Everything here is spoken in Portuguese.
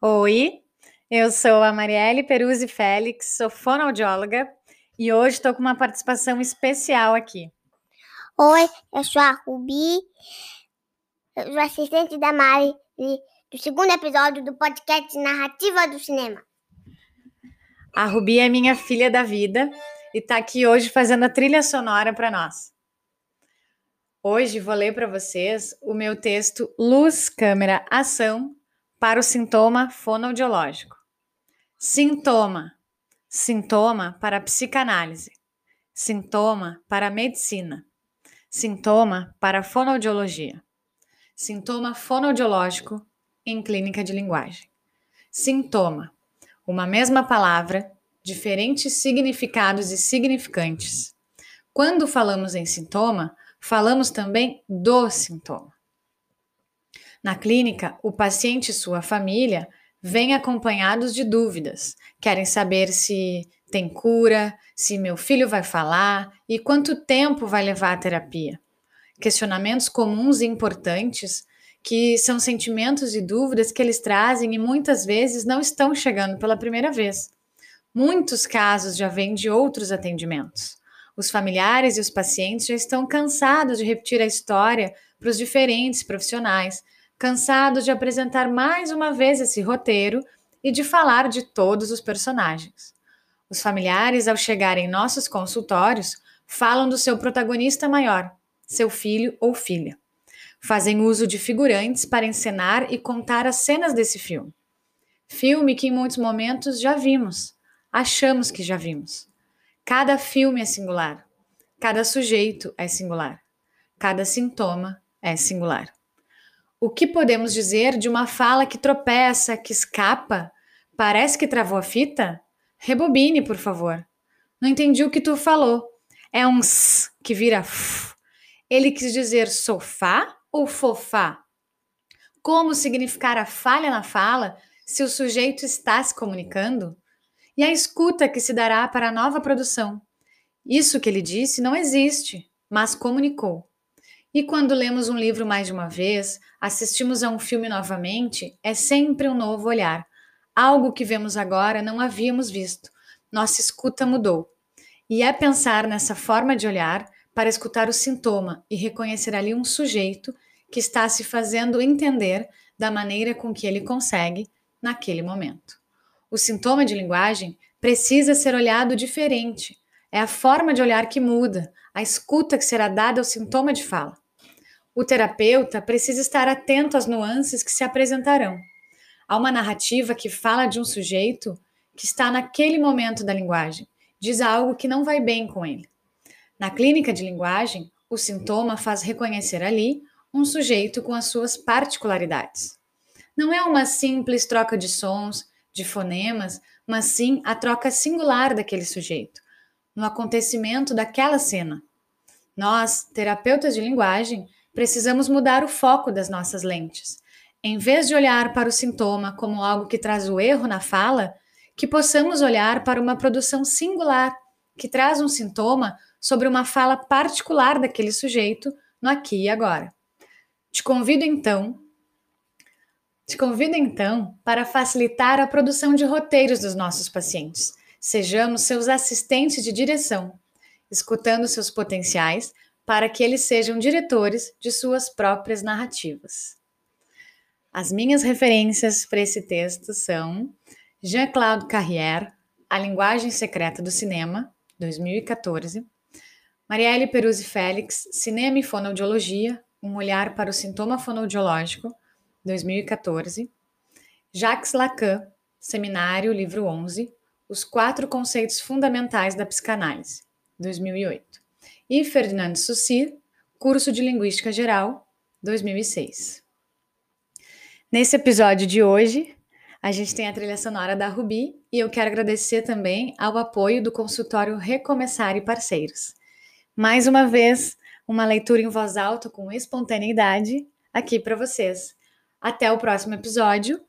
Oi, eu sou a Marielle Peruzzi Félix, sou fonoaudióloga e hoje estou com uma participação especial aqui. Oi, eu sou a Rubi, eu sou assistente da Mari do segundo episódio do podcast Narrativa do Cinema. A Rubi é minha filha da vida e está aqui hoje fazendo a trilha sonora para nós. Hoje vou ler para vocês o meu texto Luz, Câmera, Ação para o sintoma fonoaudiológico. Sintoma. Sintoma para a psicanálise. Sintoma para a medicina. Sintoma para a fonoaudiologia. Sintoma fonoaudiológico em clínica de linguagem. Sintoma. Uma mesma palavra, diferentes significados e significantes. Quando falamos em sintoma, falamos também do sintoma. Na clínica, o paciente e sua família vêm acompanhados de dúvidas. Querem saber se tem cura, se meu filho vai falar e quanto tempo vai levar a terapia. Questionamentos comuns e importantes que são sentimentos e dúvidas que eles trazem e muitas vezes não estão chegando pela primeira vez. Muitos casos já vêm de outros atendimentos. Os familiares e os pacientes já estão cansados de repetir a história para os diferentes profissionais cansados de apresentar mais uma vez esse roteiro e de falar de todos os personagens. Os familiares, ao chegarem em nossos consultórios, falam do seu protagonista maior, seu filho ou filha. Fazem uso de figurantes para encenar e contar as cenas desse filme. Filme que em muitos momentos já vimos, achamos que já vimos. Cada filme é singular, cada sujeito é singular, cada sintoma é singular. O que podemos dizer de uma fala que tropeça, que escapa? Parece que travou a fita? Rebobine, por favor. Não entendi o que tu falou. É um s que vira f. Ele quis dizer sofá ou fofá? Como significar a falha na fala se o sujeito está se comunicando? E a escuta que se dará para a nova produção? Isso que ele disse não existe, mas comunicou. E quando lemos um livro mais de uma vez, assistimos a um filme novamente, é sempre um novo olhar. Algo que vemos agora não havíamos visto. Nossa escuta mudou. E é pensar nessa forma de olhar para escutar o sintoma e reconhecer ali um sujeito que está se fazendo entender da maneira com que ele consegue naquele momento. O sintoma de linguagem precisa ser olhado diferente. É a forma de olhar que muda, a escuta que será dada ao sintoma de fala. O terapeuta precisa estar atento às nuances que se apresentarão. Há uma narrativa que fala de um sujeito que está naquele momento da linguagem, diz algo que não vai bem com ele. Na clínica de linguagem, o sintoma faz reconhecer ali um sujeito com as suas particularidades. Não é uma simples troca de sons, de fonemas, mas sim a troca singular daquele sujeito, no acontecimento daquela cena. Nós, terapeutas de linguagem, precisamos mudar o foco das nossas lentes. Em vez de olhar para o sintoma como algo que traz o erro na fala, que possamos olhar para uma produção singular que traz um sintoma sobre uma fala particular daquele sujeito no aqui e agora. Te convido então, te convido então para facilitar a produção de roteiros dos nossos pacientes. Sejamos seus assistentes de direção, escutando seus potenciais para que eles sejam diretores de suas próprias narrativas. As minhas referências para esse texto são Jean-Claude Carrière, A Linguagem Secreta do Cinema, 2014, Marielle Peruzzi Félix, Cinema e Fonoaudiologia, Um Olhar para o Sintoma Fonoaudiológico, 2014, Jacques Lacan, Seminário, livro 11, Os Quatro Conceitos Fundamentais da Psicanálise, 2008 e Ferdinand Saussure, Curso de Linguística Geral, 2006. Nesse episódio de hoje, a gente tem a trilha sonora da Rubi e eu quero agradecer também ao apoio do consultório Recomeçar e Parceiros. Mais uma vez, uma leitura em voz alta com espontaneidade aqui para vocês. Até o próximo episódio